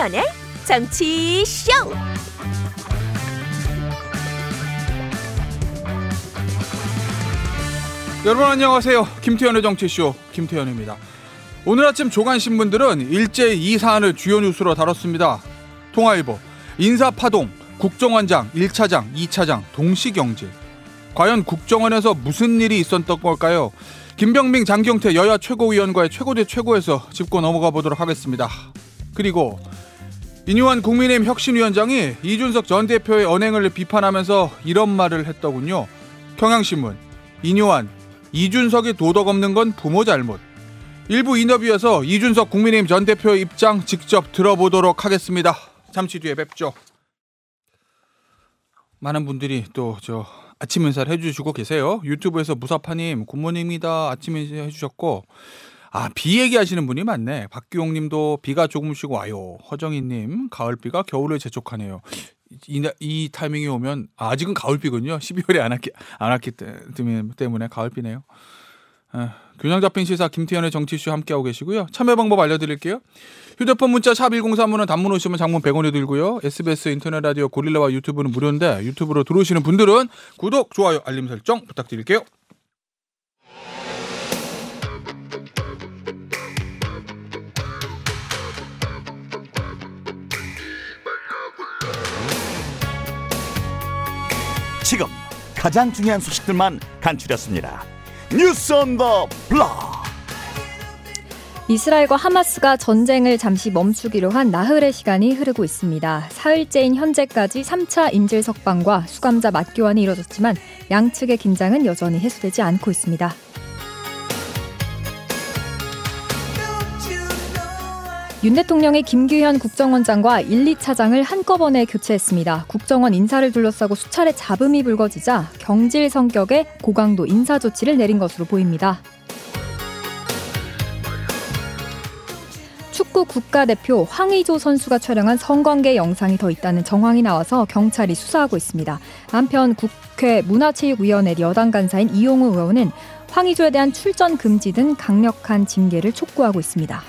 김태현의 정치 쇼. 여러분 안녕하세요. 김태현의 정치쇼 김태현입니다. 오늘 아침 조간신문들은 일제히 이 사안을 주요 뉴스로 다뤘습니다. 통화일보, 인사파동, 국정원장 1차장, 2차장 동시경질. 과연 국정원에서 무슨 일이 있었던 걸까요? 김병민, 장경태 여야 최고위원과의 최고대 최고에서 짚고 넘어가 보도록 하겠습니다. 그리고 인요한 국민의힘 혁신위원장이 이준석 전 대표의 언행을 비판하면서 이런 말을 했더군요. 경향신문, 인요한, 이준석이 도덕 없는 건 부모 잘못. 일부 인터뷰에서 이준석 국민의힘 전 대표의 입장 직접 들어보도록 하겠습니다. 잠시 뒤에 뵙죠. 많은 분들이 또 저 아침 인사를 해주시고 계세요. 유튜브에서 무사파님 good morning입니다. 아침 인사 해주셨고 아 비 얘기하시는 분이 많네. 박규용 님도 비가 조금씩 와요. 허정희 님 가을비가 겨울을 재촉하네요. 이, 이 타이밍이 오면 아, 아직은 가을비군요. 12월에 안 왔기 안 왔기 때문에 가을비네요. 아, 균형 잡힌 시사 김태현의 정치쇼 함께하고 계시고요. 참여 방법 알려드릴게요. 휴대폰 문자 샵 1035는 단문 오시면 장문 100원이 들고요. SBS 인터넷 라디오 고릴라와 유튜브는 무료인데 유튜브로 들어오시는 분들은 구독, 좋아요, 알림 설정 부탁드릴게요. 지금 가장 중요한 소식들만 간추렸습니다. 뉴스 온 더 블럭. 이스라엘과 하마스가 전쟁을 잠시 멈추기로 한 나흘의 시간이 흐르고 있습니다. 사흘째인 현재까지 3차 인질 석방과 수감자 맞교환이 이뤄졌지만 양측의 긴장은 여전히 해소되지 않고 있습니다. 윤 대통령이 김규현 국정원장과 1, 2차장을 한꺼번에 교체했습니다. 국정원 인사를 둘러싸고 수차례 잡음이 불거지자 경질 성격의 고강도 인사 조치를 내린 것으로 보입니다. 축구 국가대표 황의조 선수가 촬영한 성관계 영상이 더 있다는 정황이 나와서 경찰이 수사하고 있습니다. 한편 국회 문화체육위원회 여당 간사인 이용우 의원은 황의조에 대한 출전 금지 등 강력한 징계를 촉구하고 있습니다.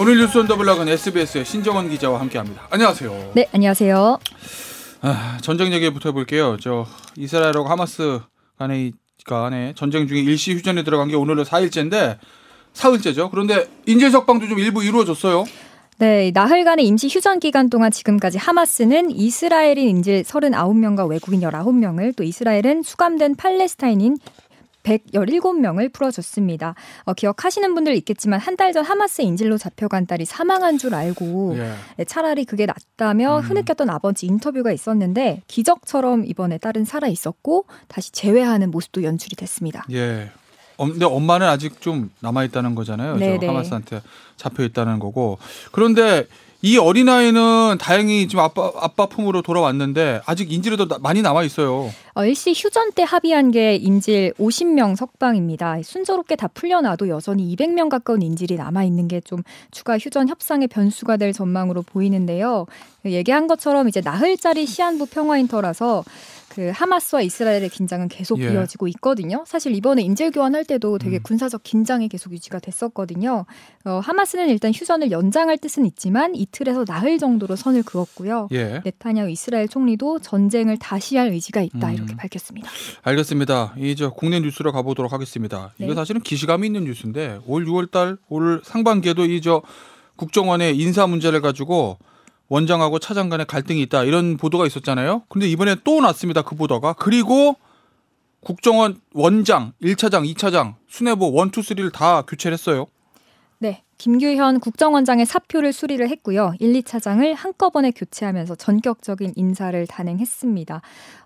오늘 뉴스 온 더 블락은 SBS의 신정원 기자와 함께합니다. 안녕하세요. 네, 안녕하세요. 아, 전쟁 얘기부터 해볼게요. 저 이스라엘하고 하마스 간의 간에 전쟁 중에 일시 휴전에 들어간 게 오늘로 4일째인데 사흘째죠. 그런데 인질 석방도 좀 일부 이루어졌어요. 네, 나흘간의 임시 휴전 기간 동안 지금까지 하마스는 이스라엘인 인질 39명과 외국인 19명을 또 이스라엘은 수감된 팔레스타인인 117명을 풀어줬습니다. 어, 기억하시는 분들 있겠지만 한 달 전 하마스 인질로 잡혀간 딸이 사망한 줄 알고 예. 차라리 그게 낫다며 음. 흐느꼈던 아버지 인터뷰가 있었는데 기적처럼 이번에 딸은 살아 있었고 다시 재회하는 모습도 연출이 됐습니다. 예. 근데 엄마는 아직 좀 남아 있다는 거잖아요. 저 하마스한테 잡혀 있다는 거고. 그런데 이 어린아이는 다행히 지금 아빠, 아빠 품으로 돌아왔는데 아직 인질에도 많이 남아 있어요. 어, 일시 휴전 때 합의한 게 인질 50명 석방입니다. 순조롭게 다 풀려나도 여전히 200명 가까운 인질이 남아 있는 게 좀 추가 휴전 협상의 변수가 될 전망으로 보이는데요. 얘기한 것처럼 이제 나흘짜리 시한부 평화 인터라서 그 하마스와 이스라엘의 긴장은 계속 예. 이어지고 있거든요. 사실 이번에 인질 교환할 때도 되게 음. 군사적 긴장이 계속 유지가 됐었거든요. 어, 하마스는 일단 휴전을 연장할 뜻은 있지만 이틀에서 나흘 정도로 선을 그었고요. 예. 네타냐후 이스라엘 총리도 전쟁을 다시 할 의지가 있다 음. 이렇게 밝혔습니다. 알겠습니다. 이제 국내 뉴스로 가보도록 하겠습니다. 네. 이거 사실은 기시감이 있는 뉴스인데 올 6월달 올 상반기에도 이 저 국정원의 인사 문제를 가지고 원장하고 차장 간에 갈등이 있다 이런 보도가 있었잖아요. 근데 이번에 또 났습니다. 그 보도가. 그리고 국정원 원장, 1차장, 2차장, 수뇌부 1, 2, 3를 다 교체를 했어요. 네. 김규현 국정원장의 사표를 수리를 했고요. 1, 2차장을 한꺼번에 교체하면서 전격적인 인사를 단행했습니다.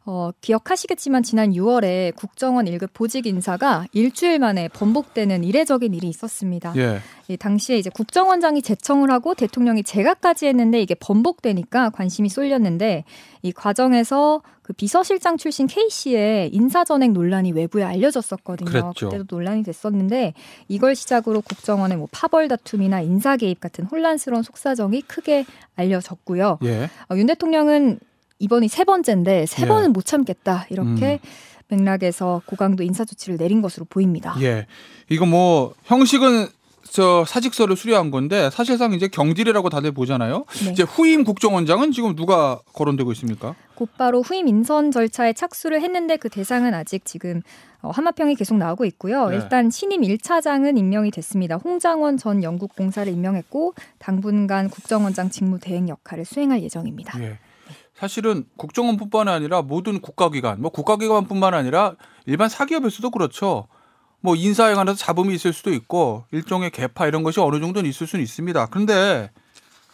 어, 기억하시겠지만 지난 6월에 국정원 1급 보직 인사가 일주일 만에 번복되는 이례적인 일이 있었습니다. 예. 이 당시에 이제 국정원장이 제청을 하고 대통령이 제각까지 했는데 이게 번복되니까 관심이 쏠렸는데 이 과정에서 그 비서실장 출신 K 씨의 인사전액 논란이 외부에 알려졌었거든요. 그랬죠. 그때도 논란이 됐었는데 이걸 시작으로 국정원의 뭐 파벌 다툼이나 인사 개입 같은 혼란스러운 속사정이 크게 알려졌고요. 예. 어, 윤 대통령은 이번이 세 번째인데 세 예. 번은 못 참겠다 이렇게 음. 맥락에서 고강도 인사 조치를 내린 것으로 보입니다. 예, 이거 뭐 형식은 저 사직서를 수리한 건데 사실상 이제 경질이라고 다들 보잖아요. 네. 이제 후임 국정원장은 지금 누가 거론되고 있습니까? 곧바로 후임 인선 절차에 착수를 했는데 그 대상은 아직 지금 어, 한마평이 계속 나오고 있고요. 네. 일단 신임 1차장은 임명이 됐습니다. 홍장원 전 영국 공사를 임명했고 당분간 국정원장 직무 대행 역할을 수행할 예정입니다. 예. 사실은 국정원뿐만 아니라 모든 국가기관, 뭐 국가기관뿐만 아니라 일반 사기업에서도 그렇죠. 뭐 인사에 관해서 잡음이 있을 수도 있고 일종의 개파 이런 것이 어느 정도는 있을 수는 있습니다. 그런데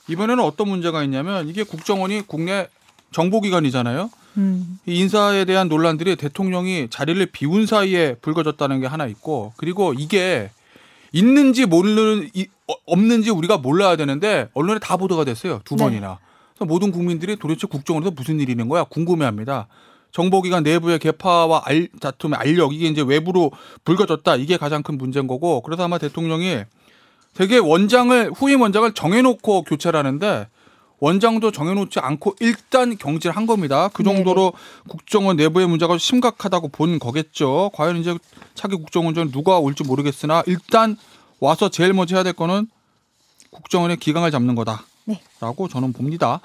이번에는 어떤 문제가 있냐면 이게 국정원이 국내 정보기관이잖아요. 음, 이 인사에 대한 논란들이 대통령이 자리를 비운 사이에 불거졌다는 게 하나 있고 그리고 이게 있는지 모르는 이- 어, 없는지 우리가 몰라야 되는데 언론에 다 보도가 됐어요 두 네. 번이나 그래서 모든 국민들이 도대체 국정원에서 무슨 일이 있는 거야 궁금해합니다 정보기관 내부의 개파와 알, 다툼의 알력 이게 이제 외부로 불거졌다 이게 가장 큰 문제인 거고 그래서 아마 대통령이 되게 원장을 후임 원장을 정해놓고 교체를 하는데 원장도 정해놓지 않고 일단 경질 한 겁니다. 그 정도로 국정원 내부의 문제가 심각하다고 본 거겠죠. 과연 이제 차기 국정원장 누가 올지 모르겠으나 일단 와서 제일 먼저 해야 될 거는 국정원의 기강을 잡는 거다라고 네. 저는 봅니다.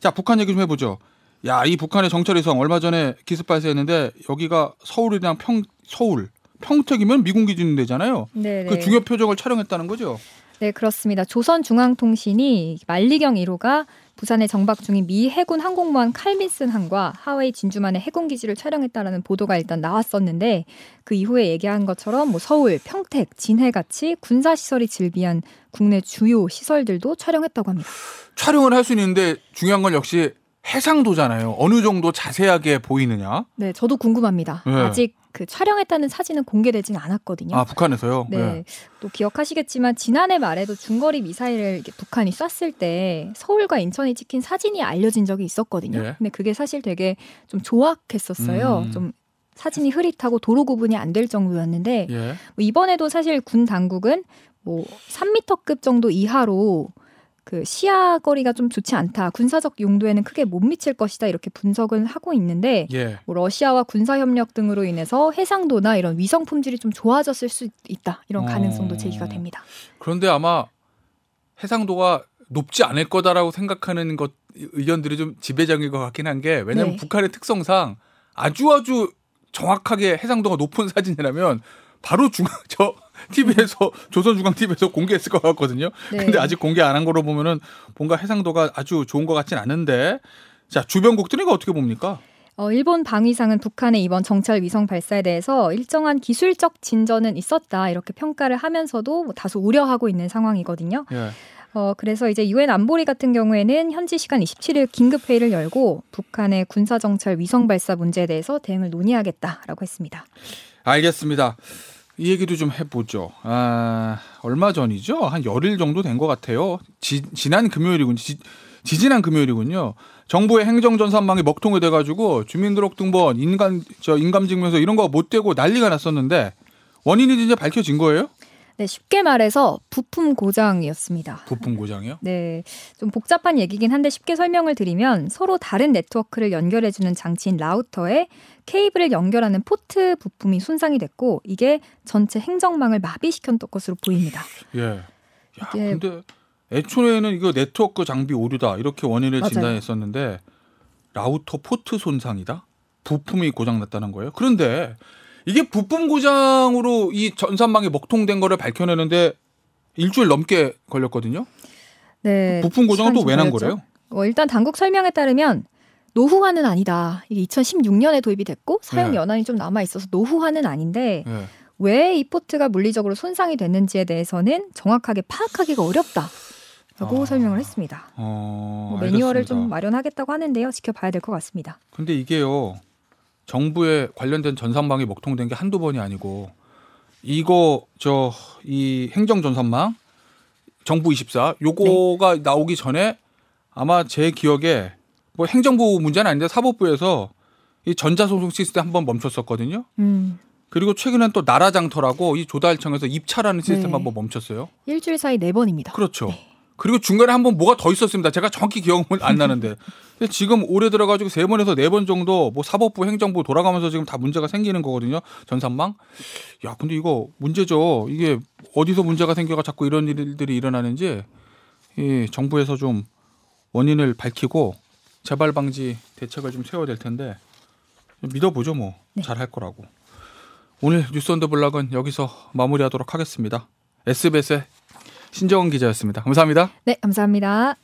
자 북한 얘기 좀 해보죠. 야 이 북한의 정찰위성 얼마 전에 기습 발사했는데 여기가 서울이랑 평 서울 평택이면 미군 기준 되잖아요. 네, 그 네. 중요 표적을 촬영했다는 거죠. 네, 그렇습니다. 조선중앙통신이 만리경 1호가 부산에 정박 중인 미 해군 항공모함 칼빈슨 항과 하와이 진주만의 해군 기지를 촬영했다라는 보도가 일단 나왔었는데 그 이후에 얘기한 것처럼 뭐 서울, 평택, 진해 같이 군사 시설이 즐비한 국내 주요 시설들도 촬영했다고 합니다. 촬영을 할 수 있는데 중요한 건 역시 해상도잖아요. 어느 정도 자세하게 보이느냐. 네, 저도 궁금합니다. 네. 아직 그 촬영했다는 사진은 공개되지는 않았거든요. 아 북한에서요. 네. 네. 또 기억하시겠지만 지난해 말에도 중거리 미사일을 북한이 쐈을 때 서울과 인천이 찍힌 사진이 알려진 적이 있었거든요. 네. 근데 그게 사실 되게 좀 조악했었어요. 음. 좀 사진이 흐릿하고 도로 구분이 안 될 정도였는데 예. 뭐 이번에도 사실 군 당국은 뭐 3m급 정도 이하로 그 시야 거리가 좀 좋지 않다. 군사적 용도에는 크게 못 미칠 것이다. 이렇게 분석을 하고 있는데 예. 뭐 러시아와 군사 협력 등으로 인해서 해상도나 이런 위성 품질이 좀 좋아졌을 수 있다. 이런 가능성도 어. 제기가 됩니다. 그런데 아마 해상도가 높지 않을 거다라고 생각하는 것 의견들이 좀 지배적인 것 같긴 한 게 왜냐하면 네. 북한의 특성상 아주 아주 정확하게 해상도가 높은 사진이라면 바로 중앙 저 TV에서 조선 중앙 TV에서 공개했을 것 같거든요. 네. 근데 아직 공개 안 한 거로 보면은 뭔가 해상도가 아주 좋은 것 같진 않은데 자 주변국들은 이거 어떻게 봅니까? 어, 일본 방위상은 북한의 이번 정찰 위성 발사에 대해서 일정한 기술적 진전은 있었다 이렇게 평가를 하면서도 뭐 다소 우려하고 있는 상황이거든요. 예. 어, 그래서 이제 유엔 안보리 같은 경우에는 현지 시간 27일 긴급 회의를 열고 북한의 군사 정찰 위성 발사 문제에 대해서 대응을 논의하겠다라고 했습니다. 알겠습니다. 이 얘기도 좀 해보죠. 아, 얼마 전이죠? 한 열일 정도 된 것 같아요. 지, 지난 금요일이군, 지, 지지난 금요일이군요. 정부의 행정전산망이 먹통이 돼가지고 주민등록등본, 인간, 저 인감증명서 이런 거 못 되고 난리가 났었는데 원인이 이제 밝혀진 거예요? 네, 쉽게 말해서 부품 고장이었습니다. 부품 고장이요? 네, 좀 복잡한 얘기긴 한데 쉽게 설명을 드리면 서로 다른 네트워크를 연결해 주는 장치인 라우터에 케이블을 연결하는 포트 부품이 손상이 됐고 이게 전체 행정망을 마비시켰던 것으로 보입니다. 예. 야, 근데 애초에는 이거 네트워크 장비 오류다 이렇게 원인을 맞아요. 진단했었는데 라우터 포트 손상이다? 부품이 고장났다는 거예요? 그런데 이게 부품 고장으로 이 전산망이 먹통된 거를 밝혀내는데 일주일 넘게 걸렸거든요. 네, 부품 고장은 또 왜 난. 거래요? 어, 일단 당국 설명에 따르면 노후화는 아니다. 이게 2016년에 도입이 됐고 사용 네. 연한이 좀 남아 있어서 노후화는 아닌데 예. 왜이 포트가 물리적으로 손상이 됐는지에 대해서는 정확하게 파악하기가 어렵다 라고 아. 설명을 했습니다. 어, 뭐 매뉴얼을 알겠습니다. 좀 마련하겠다고 하는데요. 지켜봐야 될 것 같습니다. 근데 이게요 정부에 관련된 전산망이 먹통된 게 한두 번이 아니고 이거 저 이 행정 전산망 정부 24 요거가 네. 나오기 전에 아마 제 기억에 뭐 행정부 문제는 아닌데 사법부에서 이 전자소송 시스템 한번 멈췄었거든요. 음, 그리고 최근엔 또 나라장터라고 이 조달청에서 입찰하는 시스템 네. 한번 멈췄어요. 일주일 사이 네 번입니다. 그렇죠. 네. 그리고 중간에 한 번 뭐가 더 있었습니다. 제가 정확히 기억은 안 나는데. 근데 지금 올해 들어가지고 세 번에서 네 번 정도 뭐 사법부, 행정부 돌아가면서 지금 다 문제가 생기는 거거든요. 전산망. 야, 근데 이거 문제죠. 이게 어디서 문제가 생겨가 자꾸 이런 일들이 일어나는지 이 정부에서 좀 원인을 밝히고 재발 방지 대책을 좀 세워야 될 텐데 믿어보죠 뭐 네. 잘할 거라고. 오늘 뉴스 언더 블락은 여기서 마무리하도록 하겠습니다. SBS의 신정은 기자였습니다. 감사합니다. 네, 감사합니다.